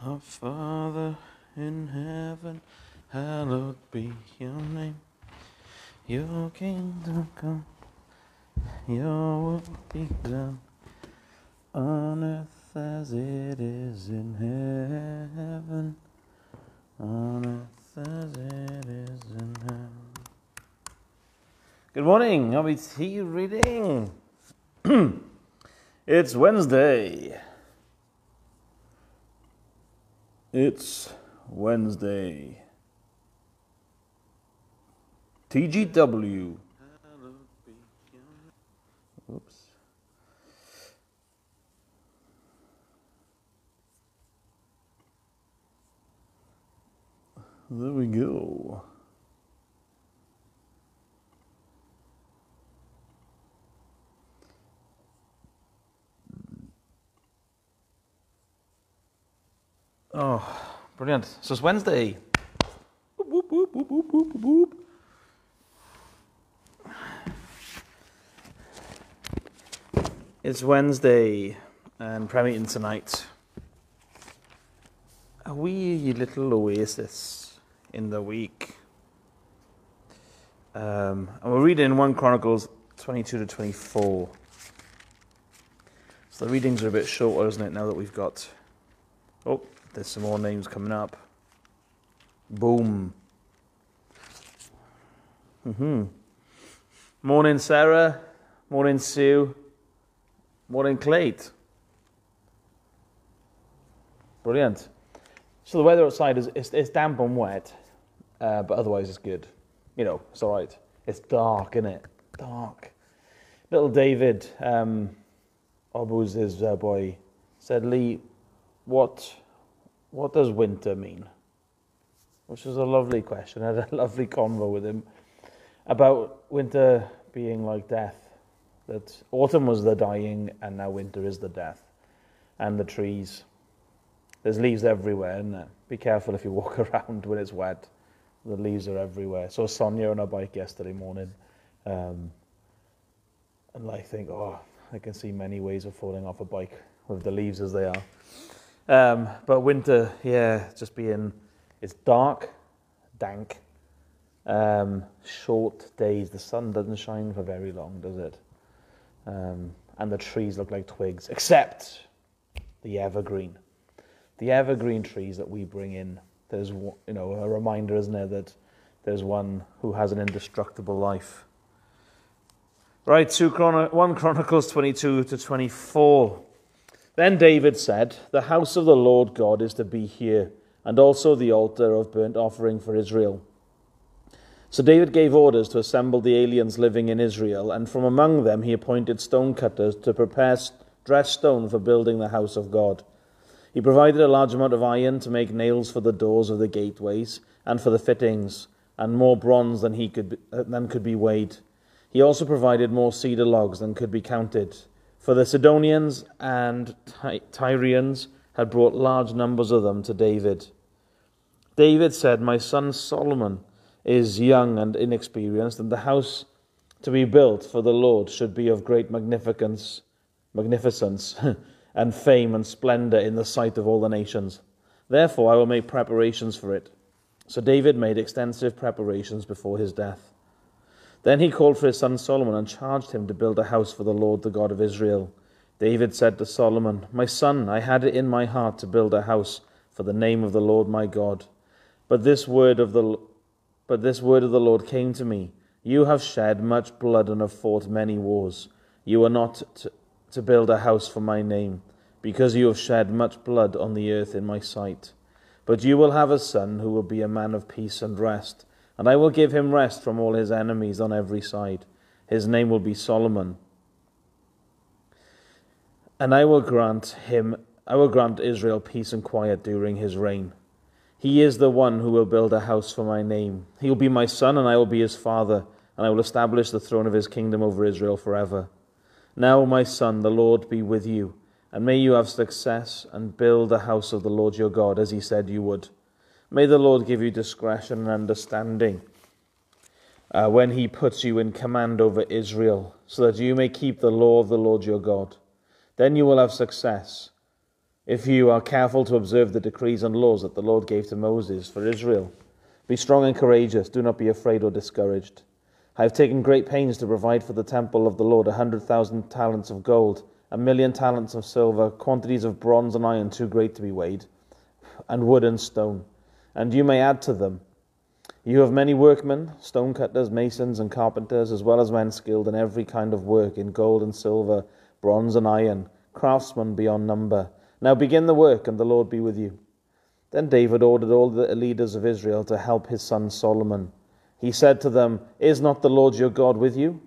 Our Father in heaven, hallowed be your name. Your kingdom come, your will be done, on earth as it is in heaven. On earth as it is in heaven. Good morning, I'll be tea reading. it's Wednesday. It's Wednesday. TGW. Oops. There we go. Oh, brilliant. So it's Wednesday. Whoop, whoop, whoop. It's Wednesday and prayer meeting tonight. A wee little oasis in the week. Um, and we're reading 1 Chronicles 22 to 24. So the readings are a bit shorter, isn't it, now that we've got. Oh, there's some more names coming up. Boom. hmm Morning, Sarah. Morning, Sue. Morning, Clayt. Brilliant. So the weather outside is it's, it's damp and wet, uh, but otherwise it's good. You know, it's all right. It's dark, isn't it? Dark. Little David, um, Obuz, his uh, boy, said, Lee, what, what does winter mean? Which was a lovely question. I had a lovely convo with him about winter being like death that autumn was the dying and now winter is the death. And the trees. There's leaves everywhere, and be careful if you walk around when it's wet. The leaves are everywhere. So Sonia on a bike yesterday morning, um, and I think, oh, I can see many ways of falling off a bike with the leaves as they are. Um, but winter, yeah, just being, it's dark, dank, um, short days. The sun doesn't shine for very long, does it? Um, and the trees look like twigs, except the evergreen. The evergreen trees that we bring in, there's you know a reminder, isn't there, that there's one who has an indestructible life. Right, two Chron- 1 Chronicles 22 to 24. Then David said, The house of the Lord God is to be here, and also the altar of burnt offering for Israel. So David gave orders to assemble the aliens living in Israel, and from among them he appointed stonecutters to prepare dressed stone for building the house of God. He provided a large amount of iron to make nails for the doors of the gateways and for the fittings, and more bronze than, he could, uh, than could be weighed. He also provided more cedar logs than could be counted. For the Sidonians and Ty- Tyrians had brought large numbers of them to David. David said, My son Solomon is young and inexperienced, and the house to be built for the Lord should be of great magnificence, magnificence and fame and splendor in the sight of all the nations. Therefore, I will make preparations for it. So David made extensive preparations before his death. Then he called for his son Solomon and charged him to build a house for the Lord, the God of Israel. David said to Solomon, My son, I had it in my heart to build a house for the name of the Lord my God. But this word of the but this word of the Lord came to me You have shed much blood and have fought many wars. You are not to, to build a house for my name, because you have shed much blood on the earth in my sight. But you will have a son who will be a man of peace and rest, and I will give him rest from all his enemies on every side. His name will be Solomon. And I will grant him I will grant Israel peace and quiet during his reign. He is the one who will build a house for my name. He will be my son, and I will be his father, and I will establish the throne of his kingdom over Israel forever. Now, my son, the Lord be with you, and may you have success and build a house of the Lord your God, as he said you would. May the Lord give you discretion and understanding uh, when he puts you in command over Israel, so that you may keep the law of the Lord your God. Then you will have success if you are careful to observe the decrees and laws that the Lord gave to Moses for Israel. Be strong and courageous, do not be afraid or discouraged. I have taken great pains to provide for the temple of the Lord a hundred thousand talents of gold, a million talents of silver, quantities of bronze and iron too great to be weighed, and wood and stone. And you may add to them. You have many workmen, stone cutters, masons, and carpenters, as well as men skilled in every kind of work, in gold and silver, bronze and iron, craftsmen beyond number. Now begin the work, and the Lord be with you. Then David ordered all the leaders of Israel to help his son Solomon. He said to them, Is not the Lord your God with you?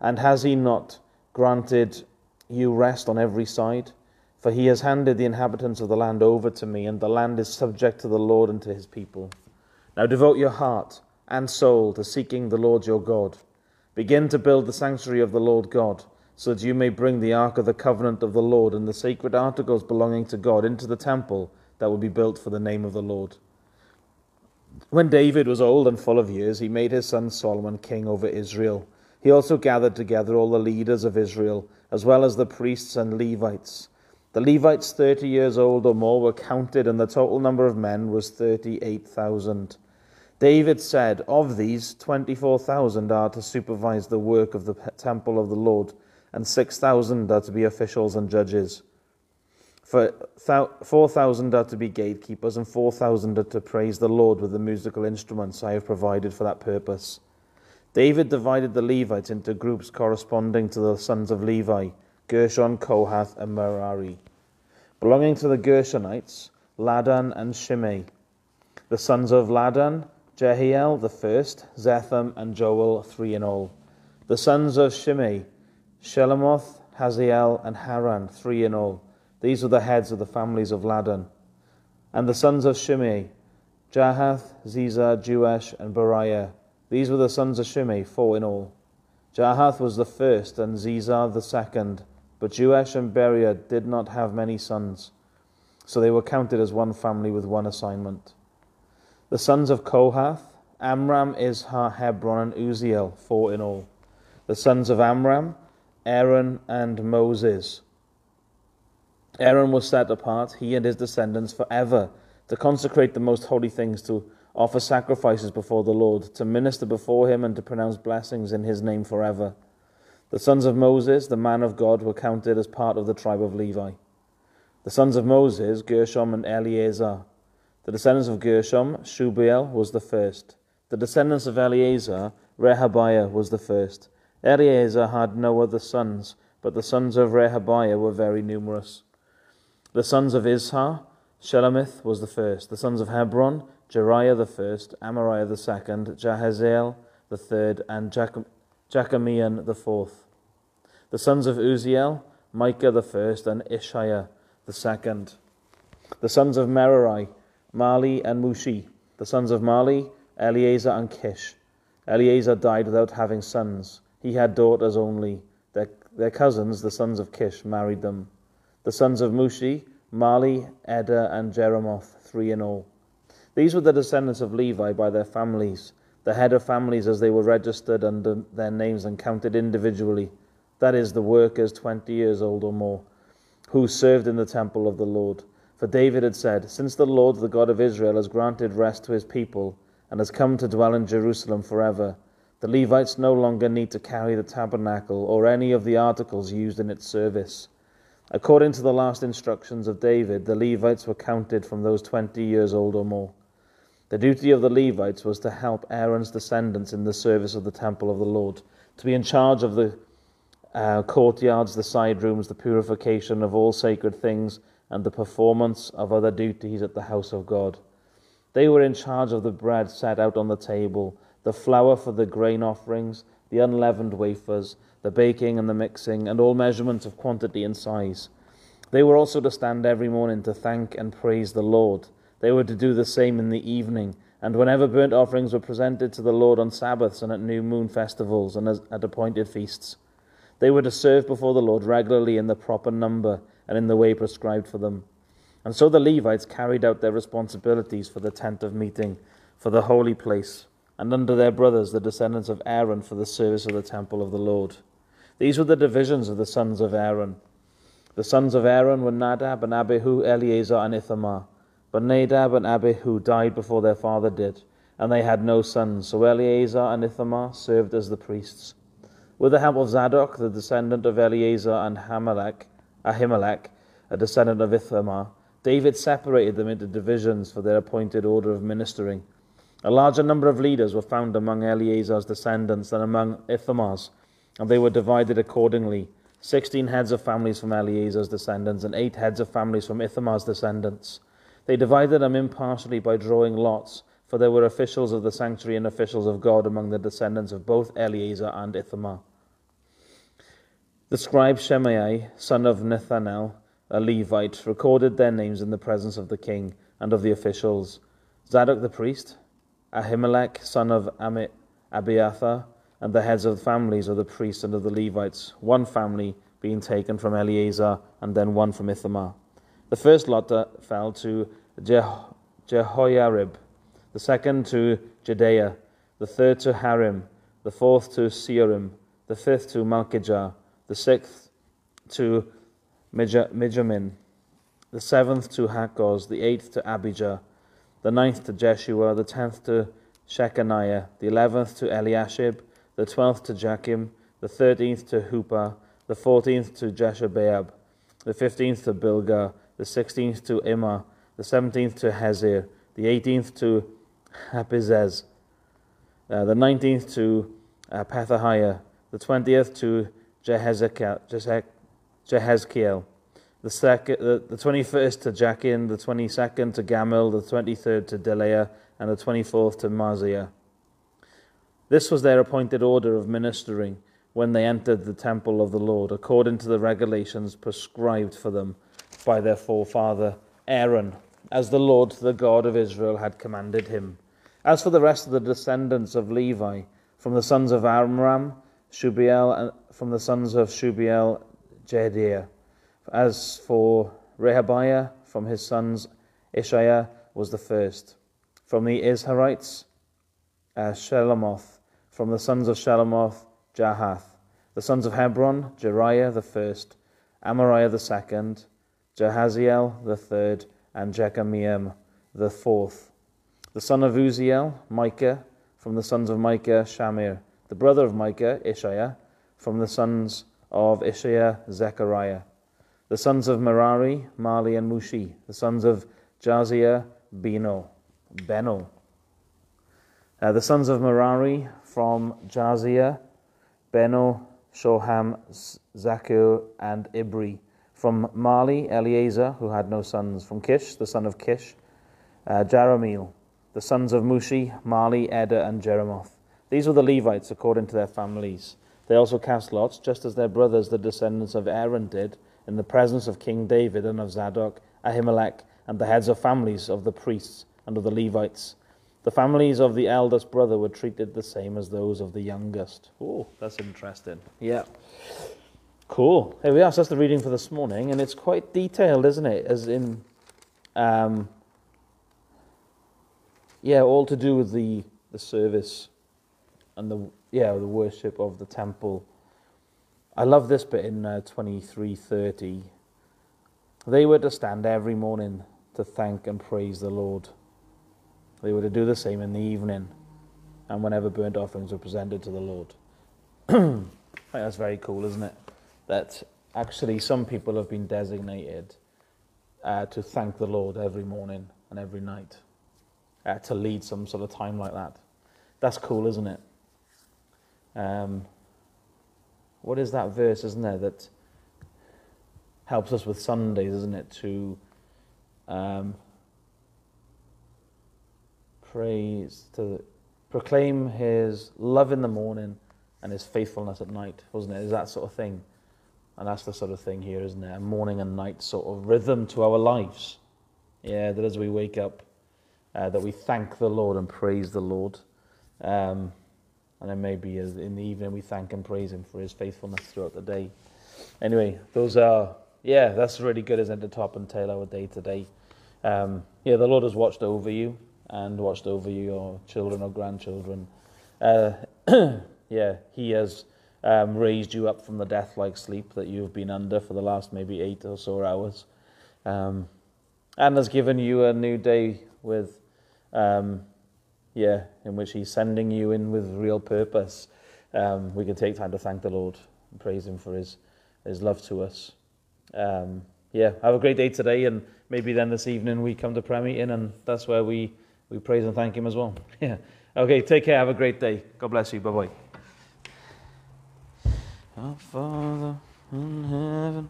And has he not granted you rest on every side? For he has handed the inhabitants of the land over to me, and the land is subject to the Lord and to his people. Now devote your heart and soul to seeking the Lord your God. Begin to build the sanctuary of the Lord God so that you may bring the ark of the covenant of the Lord and the sacred articles belonging to God into the temple that will be built for the name of the Lord. When David was old and full of years, he made his son Solomon king over Israel. He also gathered together all the leaders of Israel, as well as the priests and Levites. The Levites, 30 years old or more, were counted, and the total number of men was 38,000. David said, Of these, 24,000 are to supervise the work of the temple of the Lord and 6,000 are to be officials and judges. For 4,000 are to be gatekeepers, and 4,000 are to praise the Lord with the musical instruments I have provided for that purpose. David divided the Levites into groups corresponding to the sons of Levi Gershon, Kohath, and Merari. Belonging to the Gershonites, Ladan and Shimei. The sons of Ladan, Jehiel the first, Zetham, and Joel, three in all. The sons of Shimei, Shelomoth, Haziel, and Haran, three in all. These were the heads of the families of Ladan. And the sons of Shimei, Jahath, Ziza, Jeush, and Beriah. These were the sons of Shimei, four in all. Jahath was the first, and Ziza the second. But Jeush and Beriah did not have many sons, so they were counted as one family with one assignment. The sons of Kohath, Amram, Izhar, Hebron, and Uzziel, four in all. The sons of Amram, Aaron and Moses. Aaron was set apart, he and his descendants, forever to consecrate the most holy things, to offer sacrifices before the Lord, to minister before him, and to pronounce blessings in his name forever. The sons of Moses, the man of God, were counted as part of the tribe of Levi. The sons of Moses, Gershom and Eleazar. The descendants of Gershom, Shubael was the first. The descendants of Eleazar, Rehabiah was the first. Eleazar had no other sons, but the sons of Rehabiah were very numerous. The sons of Izhar, Shelomith was the first. The sons of Hebron, Jeriah the first, Amariah the second, Jahaziel the third, and Jekameam the fourth. The sons of Uzziel, Micah the first, and Isshiah the second. The sons of Merari, Mahli and Mushi. The sons of Mahli, Eleazar and Kish. Eleazar died without having sons. He had daughters only. Their, their cousins, the sons of Kish, married them. The sons of Mushi, Mahli, Eder, and Jerimoth, three in all. These were the descendants of Levi by their families, the head of families as they were registered under their names and counted individually, that is, the workers twenty years old or more, who served in the temple of the Lord. For David had said, Since the Lord, the God of Israel, has granted rest to his people, and has come to dwell in Jerusalem forever, the Levites no longer need to carry the tabernacle or any of the articles used in its service. According to the last instructions of David, the Levites were counted from those 20 years old or more. The duty of the Levites was to help Aaron's descendants in the service of the temple of the Lord, to be in charge of the uh, courtyards, the side rooms, the purification of all sacred things, and the performance of other duties at the house of God. They were in charge of the bread set out on the table the flour for the grain offerings, the unleavened wafers, the baking and the mixing, and all measurements of quantity and size. They were also to stand every morning to thank and praise the Lord. They were to do the same in the evening, and whenever burnt offerings were presented to the Lord on Sabbaths and at new moon festivals and at appointed feasts. They were to serve before the Lord regularly in the proper number and in the way prescribed for them. And so the Levites carried out their responsibilities for the tent of meeting, for the holy place and under their brothers, the descendants of Aaron, for the service of the temple of the Lord. These were the divisions of the sons of Aaron. The sons of Aaron were Nadab and Abihu, Eleazar and Ithamar. But Nadab and Abihu died before their father did, and they had no sons. So Eleazar and Ithamar served as the priests. With the help of Zadok, the descendant of Eleazar, and Hamelech, Ahimelech, a descendant of Ithamar, David separated them into divisions for their appointed order of ministering. A larger number of leaders were found among Eleazar's descendants than among Ithamar's, and they were divided accordingly. Sixteen heads of families from Eleazar's descendants, and eight heads of families from Ithamar's descendants. They divided them impartially by drawing lots, for there were officials of the sanctuary and officials of God among the descendants of both Eleazar and Ithamar. The scribe Shemaiah, son of Nethanel, a Levite, recorded their names in the presence of the king and of the officials. Zadok the priest, Ahimelech, son of Amit, Abiathar, and the heads of the families of the priests and of the Levites, one family being taken from Eleazar and then one from Ithamar. The first lot uh, fell to Je- Jehoiarib, the second to Jedaiah, the third to Harim, the fourth to Seorim, the fifth to Malkijah, the sixth to Mijamin, the seventh to Hakkoz, the eighth to Abijah, the ninth to Jeshua, the tenth to Shechaniah, the eleventh to Eliashib, the twelfth to Jakim, the thirteenth to Huppah, the fourteenth to Jeshebeab, the fifteenth to Bilgah, the sixteenth to Emma, the seventeenth to Hezir, the eighteenth to Happizzez, uh, the nineteenth to uh, Pethahiah, the twentieth to Jehezkiel, the, the, the 21st to Jakin, the 22nd to Gamul, the 23rd to Delaiah, and the 24th to Maaziah. This was their appointed order of ministering when they entered the temple of the Lord, according to the regulations prescribed for them by their forefather Aaron, as the Lord, the God of Israel, had commanded him. As for the rest of the descendants of Levi, from the sons of Amram, Shubael, and from the sons of Shubael, Jehdeiah. As for Rehabiah, from his sons, Ishaiah was the first. From the Izharites, uh, Shelomoth. From the sons of Shelomoth, Jahath. The sons of Hebron, Jeriah the first, Amariah the second, Jahaziel the third, and Jekameam the fourth. The son of Uzziel, Micah. From the sons of Micah, Shamir. The brother of Micah, Ishaiah. From the sons of Ishaiah, Zechariah. The sons of Merari, Mahli, and Mushi. The sons of Jaaziah, Beno. Beno. Uh, the sons of Merari from Jaaziah, Beno, Shoham, Zakkur, and Ibri. From Mahli, Eleazar, who had no sons. From Kish, the son of Kish, uh, Jerahmeel. The sons of Mushi, Mahli, Eder, and Jerimoth. These were the Levites according to their families. They also cast lots, just as their brothers, the descendants of Aaron, did in the presence of King David and of Zadok, Ahimelech, and the heads of families of the priests and of the Levites. The families of the eldest brother were treated the same as those of the youngest. Oh, that's interesting. Yeah. Cool. Here we are. So that's the reading for this morning, and it's quite detailed, isn't it? As in, um, yeah, all to do with the the service and the yeah the worship of the temple I love this bit in uh, 23:30. They were to stand every morning to thank and praise the Lord. They were to do the same in the evening and whenever burnt offerings were presented to the Lord. that's very cool, isn't it? That actually some people have been designated uh, to thank the Lord every morning and every night, uh, to lead some sort of time like that. That's cool, isn't it? Um, what is that verse, isn't there, that helps us with Sundays, isn't it, to um, praise, to proclaim his love in the morning and his faithfulness at night, wasn't it? Is that sort of thing? And that's the sort of thing here, isn't it? A morning and night sort of rhythm to our lives. Yeah, that as we wake up, uh, that we thank the Lord and praise the Lord. Um, and then maybe in the evening we thank and praise Him for His faithfulness throughout the day. Anyway, those are, yeah, that's really good, isn't it, to top and tail our day today. Um, yeah, the Lord has watched over you and watched over your children or grandchildren. Uh, yeah, He has um, raised you up from the death-like sleep that you've been under for the last maybe eight or so hours, um, and has given you a new day with, um, yeah, in which He's sending you in with real purpose. Um, we can take time to thank the Lord and praise Him for His His love to us. Um, yeah, have a great day today, and maybe then this evening we come to prayer meeting, and that's where we we praise and thank Him as well. Yeah. Okay. Take care. Have a great day. God bless you. Bye bye. Our Father in heaven,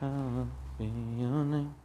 hallowed be your name.